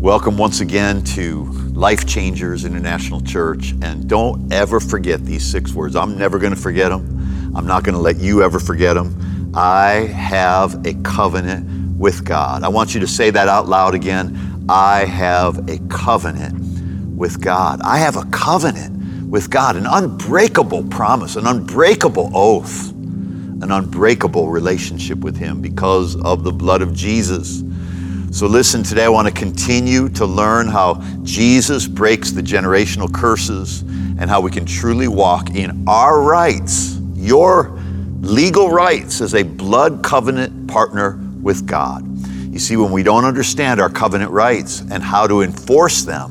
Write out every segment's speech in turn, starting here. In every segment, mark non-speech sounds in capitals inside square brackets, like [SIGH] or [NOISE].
Welcome once again to Life Changers International Church. And don't ever forget these six words. I'm never going to forget them. I'm not going to let you ever forget them. I have a covenant with God. I want you to say that out loud again. I have a covenant with God. I have a covenant with God, an unbreakable promise, an unbreakable oath, an unbreakable relationship with Him because of the blood of Jesus. So, listen, today I want to continue to learn how Jesus breaks the generational curses and how we can truly walk in our rights, your legal rights as a blood covenant partner with God. You see, when we don't understand our covenant rights and how to enforce them,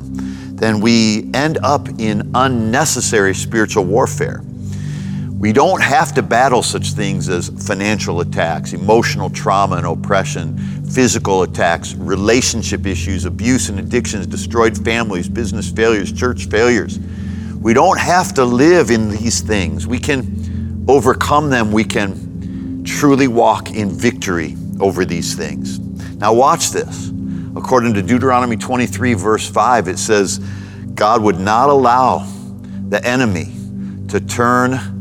then we end up in unnecessary spiritual warfare. We don't have to battle such things as financial attacks, emotional trauma and oppression, physical attacks, relationship issues, abuse and addictions, destroyed families, business failures, church failures. We don't have to live in these things. We can overcome them. We can truly walk in victory over these things. Now, watch this. According to Deuteronomy 23, verse 5, it says, God would not allow the enemy to turn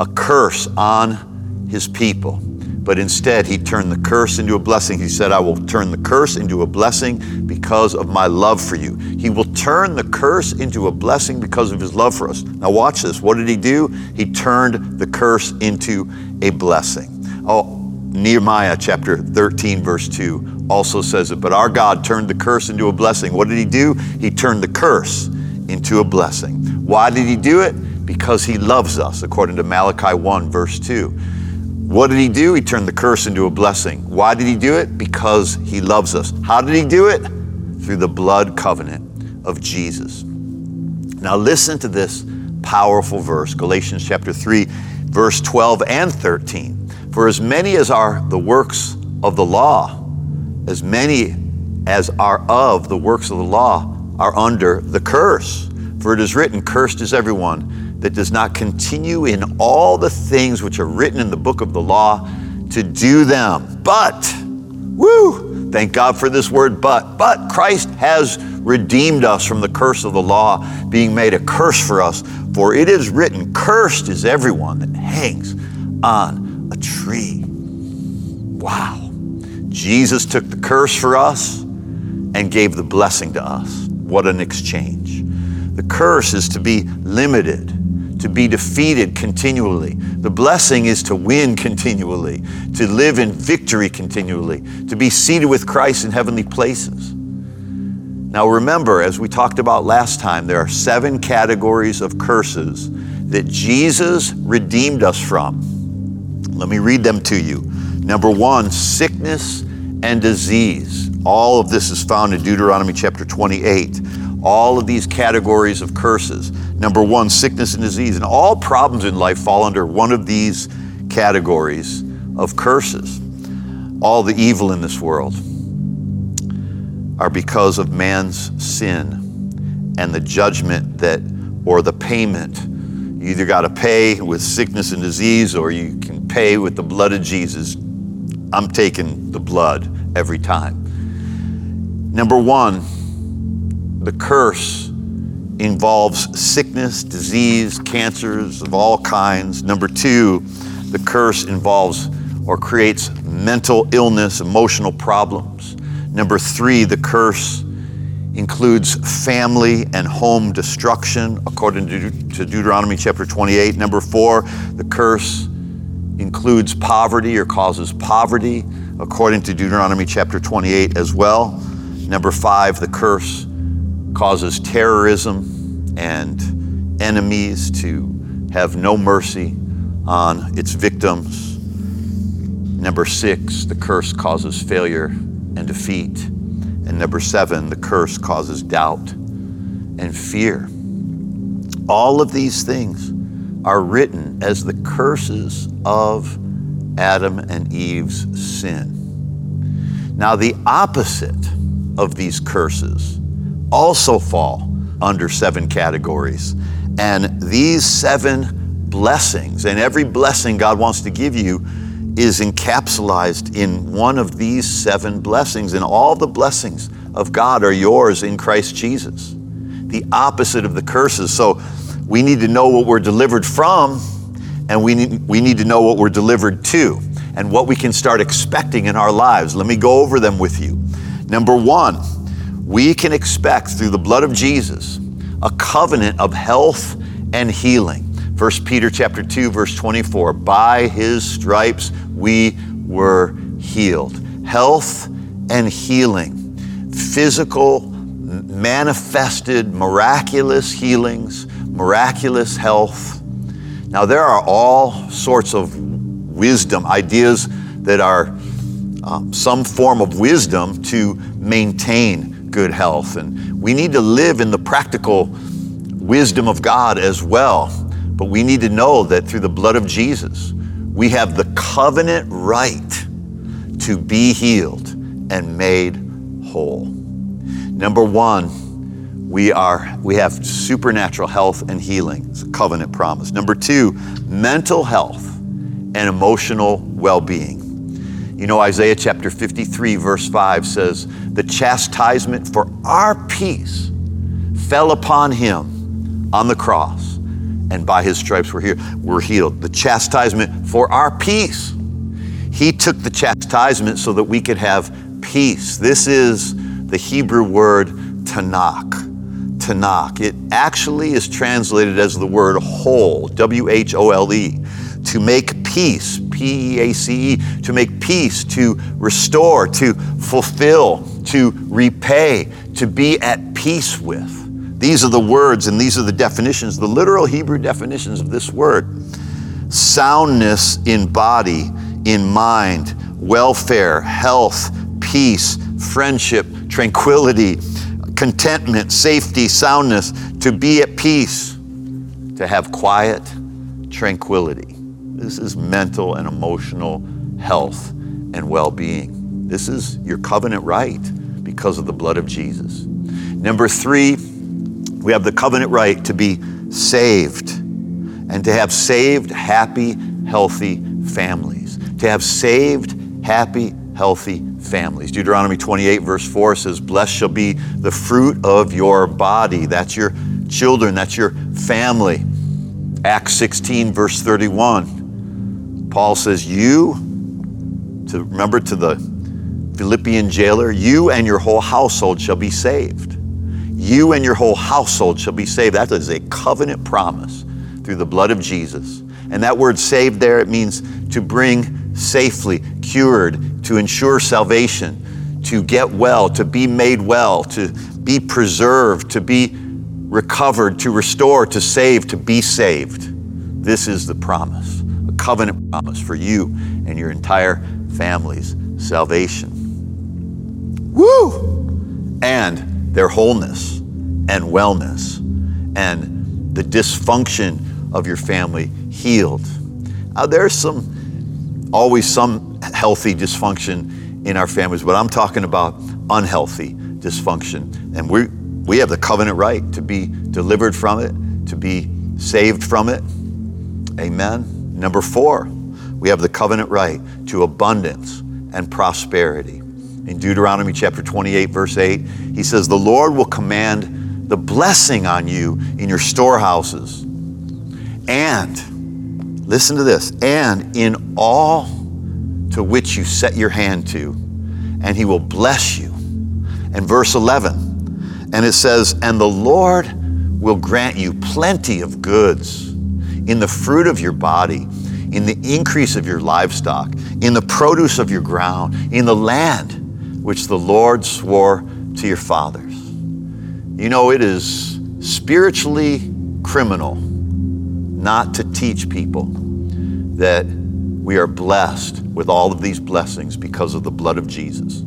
a curse on his people. But instead, he turned the curse into a blessing. He said, I will turn the curse into a blessing because of my love for you. He will turn the curse into a blessing because of his love for us. Now, watch this. What did he do? He turned the curse into a blessing. Oh, Nehemiah chapter 13, verse 2 also says it. But our God turned the curse into a blessing. What did he do? He turned the curse into a blessing. Why did he do it? Because he loves us, according to Malachi 1, verse 2. What did he do? He turned the curse into a blessing. Why did he do it? Because he loves us. How did he do it? Through the blood covenant of Jesus. Now, listen to this powerful verse, Galatians chapter 3, verse 12 and 13. For as many as are the works of the law, as many as are of the works of the law, are under the curse. For it is written, Cursed is everyone that does not continue in all the things which are written in the book of the law to do them. But, woo, thank God for this word, but, but Christ has redeemed us from the curse of the law, being made a curse for us. For it is written, Cursed is everyone that hangs on a tree. Wow. Jesus took the curse for us and gave the blessing to us. What an exchange. The curse is to be limited to be defeated continually. The blessing is to win continually, to live in victory continually, to be seated with Christ in heavenly places. Now, remember, as we talked about last time, there are seven categories of curses that Jesus redeemed us from. Let me read them to you. Number one, sickness and disease. All of this is found in Deuteronomy chapter 28 all of these categories of curses. Number one, sickness and disease. And all problems in life fall under one of these categories of curses. All the evil in this world are because of man's sin and the judgment that, or the payment. You either got to pay with sickness and disease or you can pay with the blood of Jesus. I'm taking the blood every time. Number one, the curse involves sickness, disease, cancers of all kinds. Number two, the curse involves or creates mental illness, emotional problems. Number three, the curse includes family and home destruction, according to, to Deuteronomy chapter 28. Number four, the curse includes poverty or causes poverty, according to Deuteronomy chapter 28 as well. Number five, the curse causes terrorism and enemies to have no mercy on its victims. Number six, the curse causes failure and defeat. And number seven, the curse causes doubt and fear. All of these things are written as the curses of Adam and Eve's sin. Now, the opposite of these curses also fall under seven categories. And these seven blessings, and every blessing God wants to give you, is encapsulated in one of these seven blessings. And all the blessings of God are yours in Christ Jesus. The opposite of the curses. So we need to know what we're delivered from, and we need, we need to know what we're delivered to and what we can start expecting in our lives. Let me go over them with you. Number one, we can expect through the blood of Jesus a covenant of health and healing. 1 Peter chapter 2 verse 24, by his stripes we were healed. Health and healing. Physical manifested miraculous healings, miraculous health. Now there are all sorts of wisdom, ideas that are um, some form of wisdom to maintain good health. And we need to live in the practical wisdom of God as well. But we need to know that through the blood of Jesus, we have the covenant right to be healed and made whole. Number one, we are we have supernatural health and healing. It's a covenant promise. Number two, mental health and emotional well-being. You know, Isaiah chapter 53, verse 5 says, The chastisement for our peace fell upon him on the cross, and by his stripes we're, here, we're healed. The chastisement for our peace. He took the chastisement so that we could have peace. This is the Hebrew word tanakh. Tanakh. It actually is translated as the word whole, W H O L E, to make peace, P E A C E, to make peace, to restore, to fulfill, to repay, to be at peace with. These are the words and these are the definitions, the literal Hebrew definitions of this word soundness in body, in mind, welfare, health, peace, friendship, tranquility, contentment, safety, soundness, to be at peace, to have quiet, tranquility. This is mental and emotional health and well being. This is your covenant right because of the blood of Jesus. Number three, we have the covenant right to be saved and to have saved, happy, healthy families. To have saved, happy, healthy families. Deuteronomy 28, verse 4 says, Blessed shall be the fruit of your body. That's your children, that's your family. Acts 16, verse 31, Paul says, You, to remember to the Philippian jailer, you and your whole household shall be saved. You and your whole household shall be saved. That is a covenant promise through the blood of Jesus. And that word saved there, it means to bring safely, cured, to ensure salvation, to get well, to be made well, to be preserved, to be recovered, to restore, to save, to be saved. This is the promise, covenant promise for you and your entire family's salvation. Woo! And their wholeness and wellness and the dysfunction of your family healed. Now, there's some, always some healthy dysfunction in our families, but I'm talking about unhealthy dysfunction. And we, we have the covenant right to be delivered from it, to be saved from it. Amen. Number four, we have the covenant right to abundance and prosperity. In Deuteronomy chapter 28, verse 8, he says, The Lord will command the blessing on you in your storehouses and, listen to this, and in all to which you set your hand to, and he will bless you. And verse 11, and it says, And the Lord will grant you plenty of goods in the fruit of your body, in the increase of your livestock, in the produce of your ground, in the land which the Lord swore to your fathers. You know, it is spiritually criminal not to teach people that we are blessed with all of these blessings because of the blood of Jesus.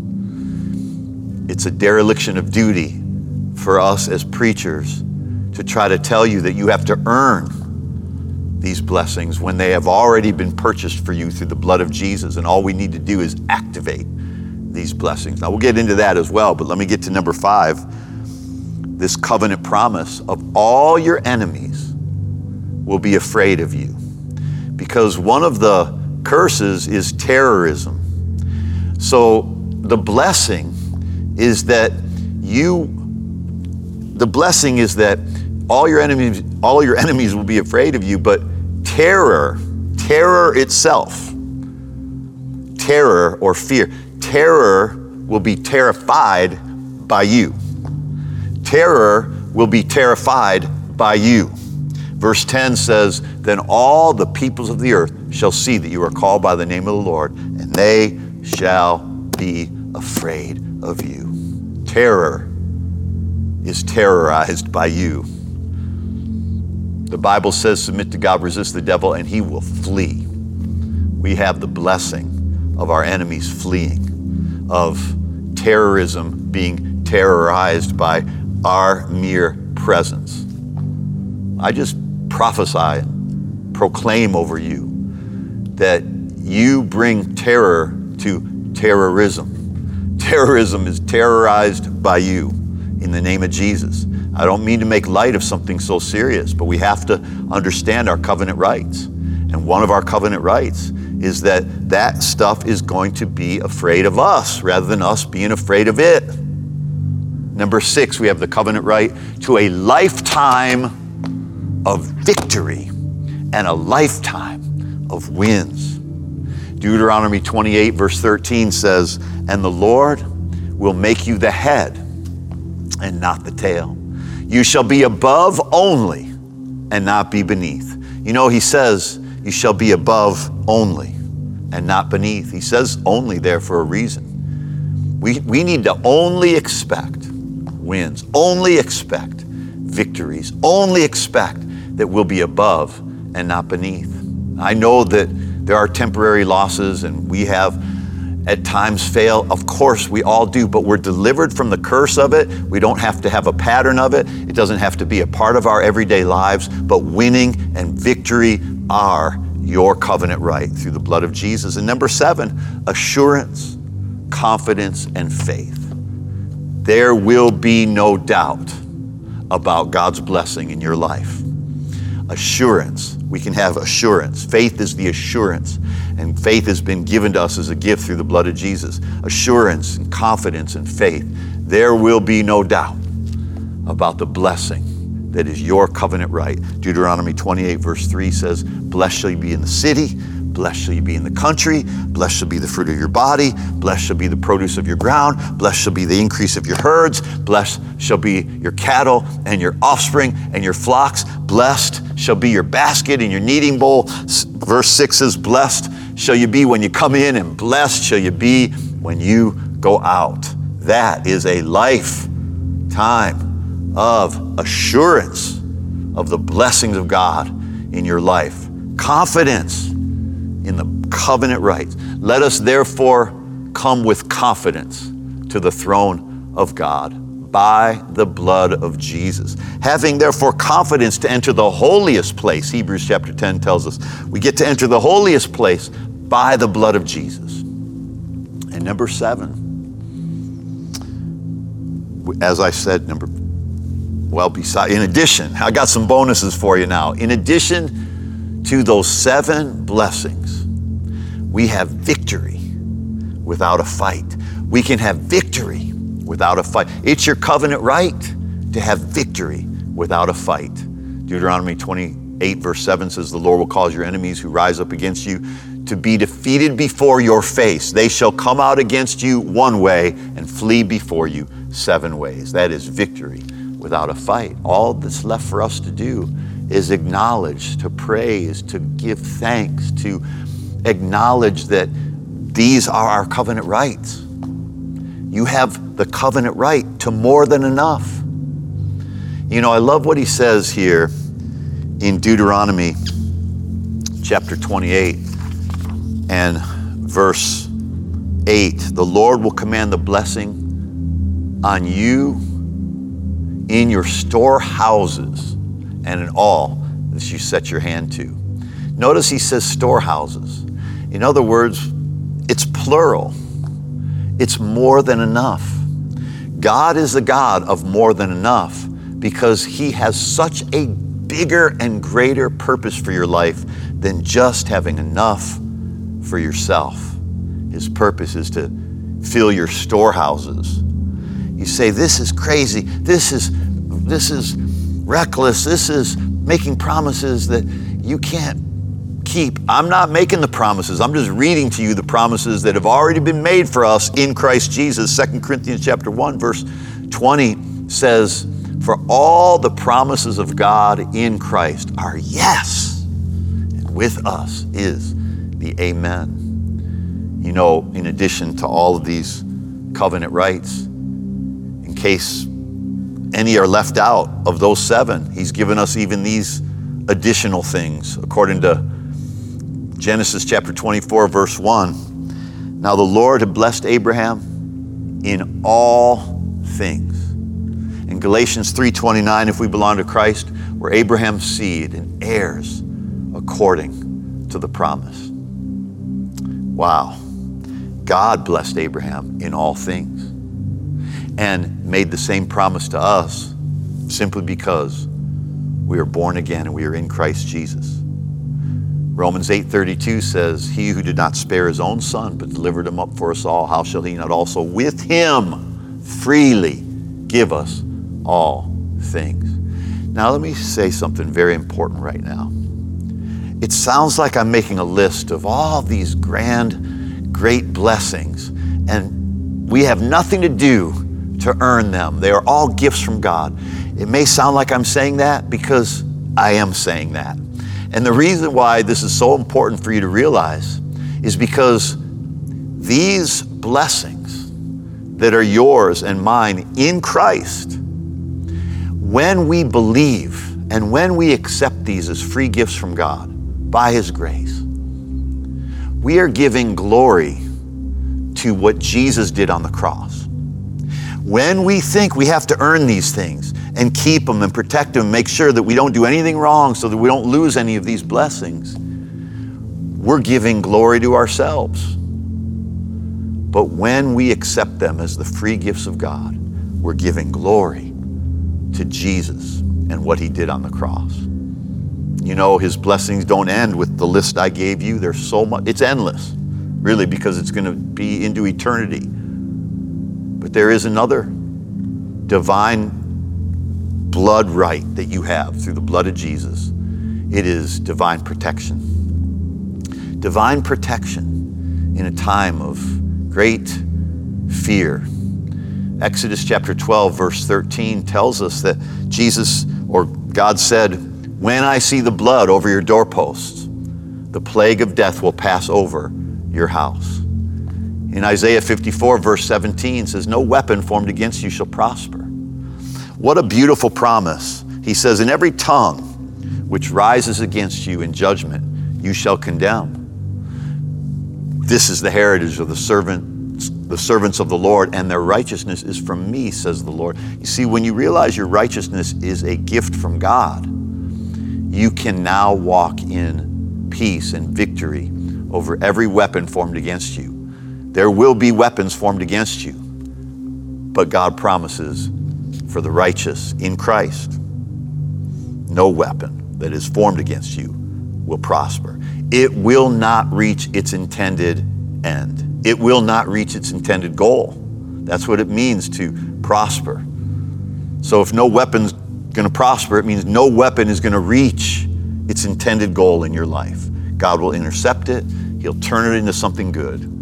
It's a dereliction of duty for us as preachers to try to tell you that you have to earn these blessings when they have already been purchased for you through the blood of Jesus, and all we need to do is activate these blessings. Now, we'll get into that as well, but let me get to number five this covenant promise of all your enemies will be afraid of you. Because one of the curses is terrorism. So the blessing is that you the blessing is that all your enemies all your enemies will be afraid of you, but terror, terror itself, terror or fear, terror will be terrified by you. Terror will be terrified by you. Verse 10 says, Then all the peoples of the earth shall see that you are called by the name of the Lord, and they shall be afraid of you. Terror is terrorized by you. The Bible says, Submit to God, resist the devil, and he will flee. We have the blessing of our enemies fleeing, of terrorism being terrorized by our mere presence. I just prophesy proclaim over you that you bring terror to terrorism. Terrorism is terrorized by you in the name of Jesus. I don't mean to make light of something so serious, but we have to understand our covenant rights. And one of our covenant rights is that that stuff is going to be afraid of us rather than us being afraid of it. Number six, we have the covenant right to a lifetime of victory and a lifetime of wins. Deuteronomy 28, verse 13 says, And the Lord will make you the head and not the tail. You shall be above only and not be beneath. You know, he says, You shall be above only and not beneath. He says only there for a reason. We, we need to only expect wins, only expect victories, only expect that we'll be above and not beneath. I know that there are temporary losses and we have at times fail. Of course, we all do, but we're delivered from the curse of it. We don't have to have a pattern of it. It doesn't have to be a part of our everyday lives, but winning and victory are your covenant right through the blood of Jesus. And number seven, assurance, confidence, and faith. There will be no doubt about God's blessing in your life. Assurance. We can have assurance. Faith is the assurance, and faith has been given to us as a gift through the blood of Jesus. Assurance and confidence and faith. There will be no doubt about the blessing that is your covenant right. Deuteronomy 28, verse 3 says, Blessed shall you be in the city, blessed shall you be in the country, blessed shall be the fruit of your body, blessed shall be the produce of your ground, blessed shall be the increase of your herds, blessed shall be your cattle and your offspring and your flocks, blessed shall be your basket and your kneading bowl. Verse 6 says, Blessed shall you be when you come in, and blessed shall you be when you go out. That is a lifetime of assurance of the blessings of God in your life, confidence in the covenant rights. Let us therefore come with confidence to the throne of God by the blood of Jesus. Having therefore confidence to enter the holiest place, Hebrews chapter 10 tells us, we get to enter the holiest place by the blood of Jesus. And number seven, as I said, number well, beside, in addition, I got some bonuses for you now. In addition to those seven blessings, we have victory without a fight. We can have victory without a fight. It's your covenant right to have victory without a fight. Deuteronomy 28, verse 7 says, The Lord will cause your enemies who rise up against you to be defeated before your face. They shall come out against you one way and flee before you seven ways. That is victory without a fight. All that's left for us to do is acknowledge, to praise, to give thanks, to acknowledge that these are our covenant rights. You have the covenant right to more than enough. You know, I love what he says here in Deuteronomy chapter 28 and verse 8 The Lord will command the blessing on you in your storehouses and in all that you set your hand to. Notice he says storehouses. In other words, it's plural, it's more than enough. God is the God of more than enough because he has such a bigger and greater purpose for your life than just having enough for yourself. His purpose is to fill your storehouses You say, This is crazy. This is, this is reckless. This is making promises that you can't keep. I'm not making the promises. I'm just reading to you the promises that have already been made for us in Christ Jesus. 2 Corinthians chapter 1 verse 20 says, "For all the promises of God in Christ are yes, and with us is the amen." You know, in addition to all of these covenant rights, in case any are left out of those seven, he's given us even these additional things according to Genesis chapter 24, verse 1. Now the Lord had blessed Abraham in all things. In Galatians 3:29, if we belong to Christ, we're Abraham's seed and heirs according to the promise. Wow. God blessed Abraham in all things and made the same promise to us simply because we are born again and we are in Christ Jesus. Romans 8:32 says, "He who did not spare his own son but delivered him up for us all, how shall he not also with him freely give us all things?" Now let me say something very important right now. It sounds like I'm making a list of all these grand great blessings and we have nothing to do to earn them. They are all gifts from God. It may sound like I'm saying that because I am saying that. And the reason why this is so important for you to realize is because these blessings that are yours and mine in Christ, when we believe and when we accept these as free gifts from God by His grace, we are giving glory to what Jesus did on the cross. When we think we have to earn these things, and keep them and protect them, make sure that we don't do anything wrong so that we don't lose any of these blessings, we're giving glory to ourselves. But when we accept them as the free gifts of God, we're giving glory to Jesus and what he did on the cross. You know, his blessings don't end with the list I gave you. There's so much, it's endless, really, because it's going to be into eternity. But there is another divine blood right that you have through the blood of Jesus. It is divine protection. Divine protection in a time of great fear. Exodus chapter 12, verse 13 tells us that Jesus or God said, When I see the blood over your doorposts, the plague of death will pass over your house. In Isaiah 54, verse 17 says, No weapon formed against you shall prosper. What a beautiful promise. He says, In every tongue which rises against you in judgment, you shall condemn. This is the heritage of the servants, the servants of the Lord, and their righteousness is from me, says the Lord. You see, when you realize your righteousness is a gift from God, you can now walk in peace and victory over every weapon formed against you. There will be weapons formed against you, but God promises for the righteous in Christ. No weapon that is formed against you will prosper. It will not reach its intended end. It will not reach its intended goal. That's what it means to prosper. So if no weapon's going to prosper, it means no weapon is going to reach its intended goal in your life. God will intercept it. He'll turn it into something good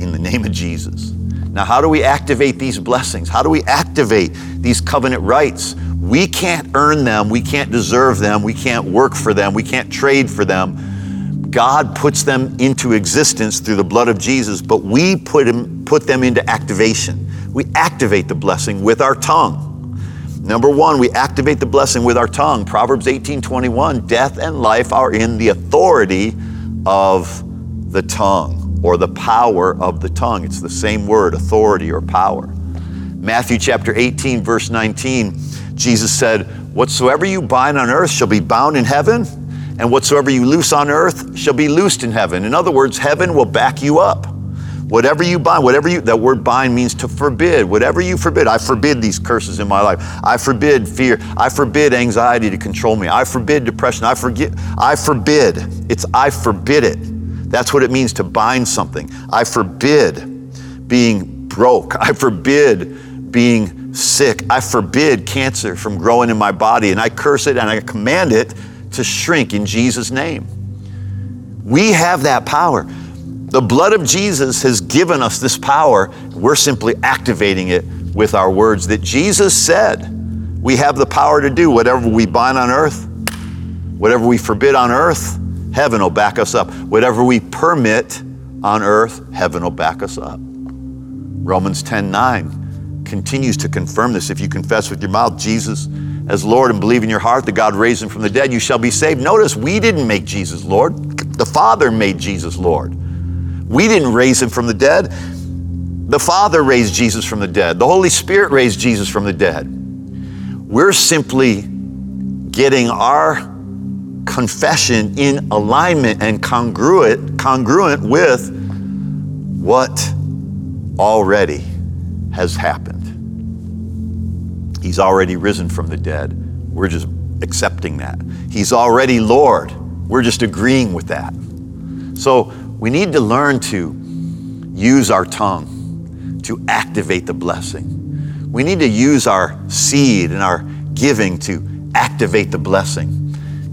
in the name of Jesus. Now, how do we activate these blessings? How do we activate these covenant rights? We can't earn them. We can't deserve them. We can't work for them. We can't trade for them. God puts them into existence through the blood of Jesus, but we put, them, put them into activation. We activate the blessing with our tongue. Number one, we activate the blessing with our tongue. Proverbs 18 21, death and life are in the authority of the tongue or the power of the tongue. It's the same word, authority or power. Matthew chapter 18, verse 19, Jesus said, Whatsoever you bind on earth shall be bound in heaven, and whatsoever you loose on earth shall be loosed in heaven. In other words, heaven will back you up. Whatever you bind, whatever you, that word bind means to forbid. Whatever you forbid, I forbid these curses in my life. I forbid fear. I forbid anxiety to control me. I forbid depression. I forget, I forbid. It's I forbid it. That's what it means to bind something. I forbid being broke. I forbid being sick. I forbid cancer from growing in my body and I curse it and I command it to shrink in Jesus' name. We have that power. The blood of Jesus has given us this power. We're simply activating it with our words that Jesus said we have the power to do whatever we bind on earth, whatever we forbid on earth, heaven will back us up. Whatever we permit on earth, heaven will back us up. Romans 10 9 continues to confirm this. If you confess with your mouth Jesus as Lord and believe in your heart that God raised him from the dead, you shall be saved. Notice we didn't make Jesus Lord, the Father made Jesus Lord. We didn't raise him from the dead. The Father raised Jesus from the dead. The Holy Spirit raised Jesus from the dead. We're simply getting our confession in alignment and congruent, congruent with what already has happened. He's already risen from the dead. We're just accepting that. He's already Lord. We're just agreeing with that. So we need to learn to use our tongue to activate the blessing. We need to use our seed and our giving to activate the blessing.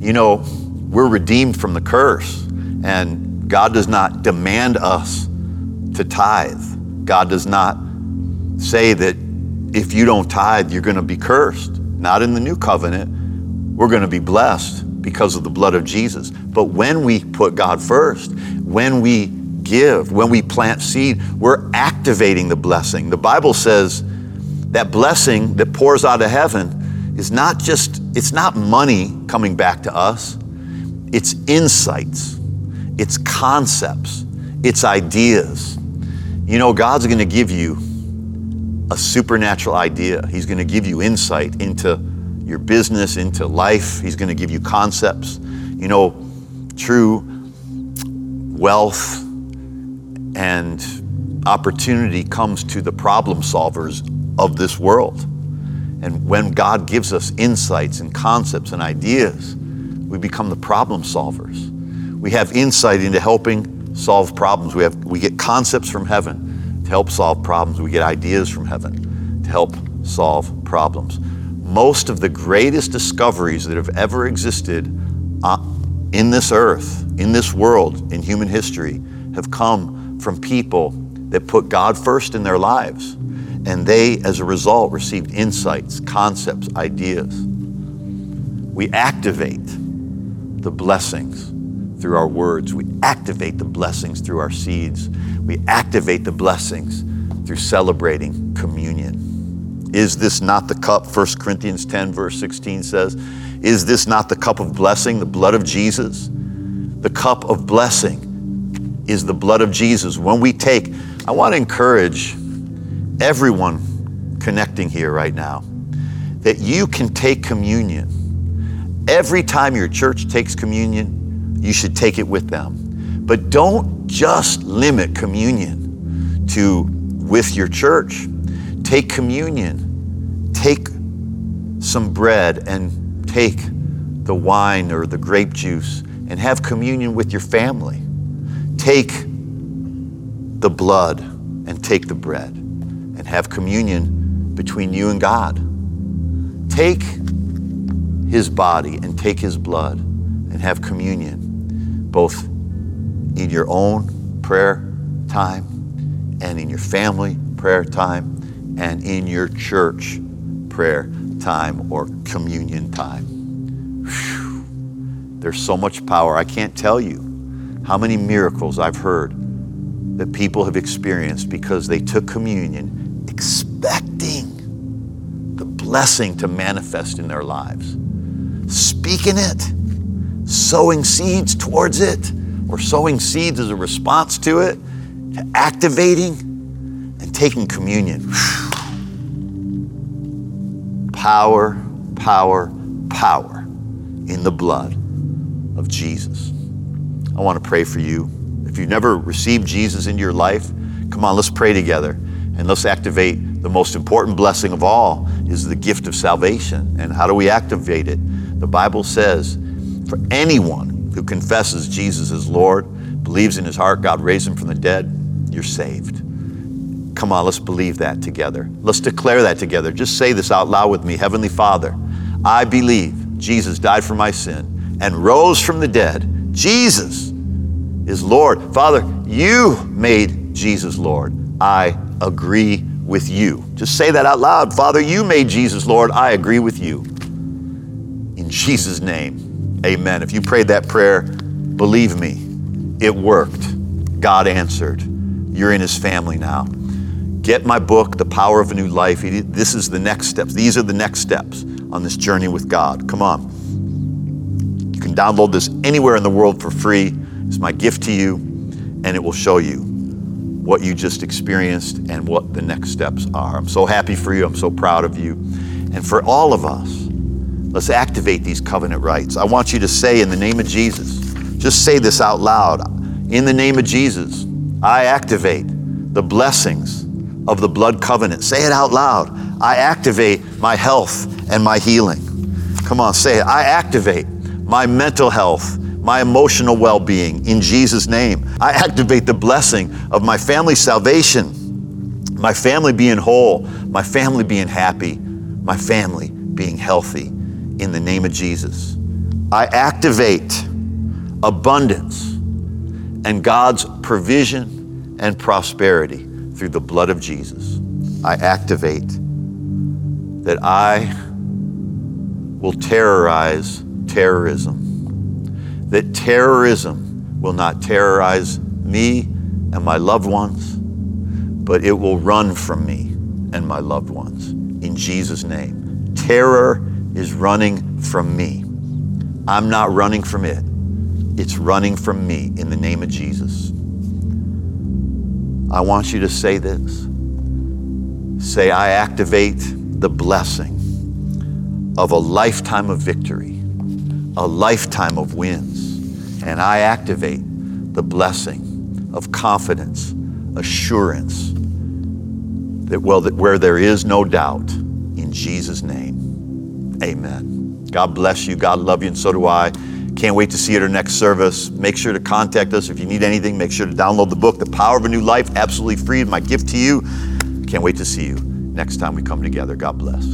You know, we're redeemed from the curse, and God does not demand us to tithe. God does not say that if you don't tithe, you're going to be cursed. Not in the new covenant. We're going to be blessed because of the blood of Jesus. But when we put God first, when we give, when we plant seed, we're activating the blessing. The Bible says that blessing that pours out of heaven is not just, it's not money coming back to us, it's insights, it's concepts, it's ideas. You know, God's going to give you a supernatural idea. He's going to give you insight into your business, into life. He's going to give you concepts. You know, true wealth and opportunity comes to the problem solvers of this world. And when God gives us insights and concepts and ideas, we become the problem solvers. We have insight into helping solve problems. We, have, we get concepts from heaven to help solve problems. We get ideas from heaven to help solve problems. Most of the greatest discoveries that have ever existed uh, in this earth, in this world, in human history, have come from people that put God first in their lives. And they, as a result, received insights, concepts, ideas. We activate the blessings through our words. We activate the blessings through our seeds. We activate the blessings through celebrating communion. Is this not the cup, 1 Corinthians 10, verse 16 says? Is this not the cup of blessing, the blood of Jesus? The cup of blessing is the blood of Jesus. When we take, I want to encourage everyone connecting here right now that you can take communion. Every time your church takes communion, you should take it with them. But don't just limit communion to with your church. Take communion. Take some bread and take the wine or the grape juice and have communion with your family. Take the blood and take the bread and have communion between you and God. Take his body and take his blood and have communion both in your own prayer time and in your family prayer time and in your church prayer time or communion time. Whew. There's so much power. I can't tell you how many miracles I've heard that people have experienced because they took communion expecting the blessing to manifest in their lives. Speaking it, sowing seeds towards it, or sowing seeds as a response to it, to activating and taking communion. [SIGHS] Power, power, power in the blood of Jesus. I want to pray for you. If you've never received Jesus into your life, come on, let's pray together and let's activate the most important blessing of all is the gift of salvation. And how do we activate it? The Bible says, for anyone who confesses Jesus as Lord, believes in his heart God raised him from the dead, you're saved. Come on, let's believe that together. Let's declare that together. Just say this out loud with me Heavenly Father, I believe Jesus died for my sin and rose from the dead. Jesus is Lord. Father, you made Jesus Lord. I agree with you. Just say that out loud. Father, you made Jesus Lord. I agree with you. In Jesus' name, amen. If you prayed that prayer, believe me, it worked. God answered. You're in his family now. Get my book, The Power of a New Life. This is the next steps. These are the next steps on this journey with God. Come on. You can download this anywhere in the world for free. It's my gift to you, and it will show you what you just experienced and what the next steps are. I'm so happy for you. I'm so proud of you. And for all of us, let's activate these covenant rights. I want you to say, in the name of Jesus, just say this out loud. In the name of Jesus, I activate the blessings of the blood covenant. Say it out loud. I activate my health and my healing. Come on, say it. I activate my mental health my emotional well being in Jesus' name. I activate the blessing of my family's salvation, my family being whole, my family being happy, my family being healthy in the name of Jesus. I activate abundance and God's provision and prosperity through the blood of Jesus. I activate that I will terrorize terrorism that terrorism will not terrorize me and my loved ones, but it will run from me and my loved ones. In Jesus' name. Terror is running from me. I'm not running from it, it's running from me in the name of Jesus. I want you to say this. Say, I activate the blessing of a lifetime of victory, a lifetime of wins and I activate the blessing of confidence, assurance, that well, that where there is no doubt, in Jesus' name, amen. God bless you. God love you, and so do I. Can't wait to see you at our next service. Make sure to contact us if you need anything. Make sure to download the book, The Power of a New Life, absolutely free. My gift to you. Can't wait to see you next time we come together. God bless.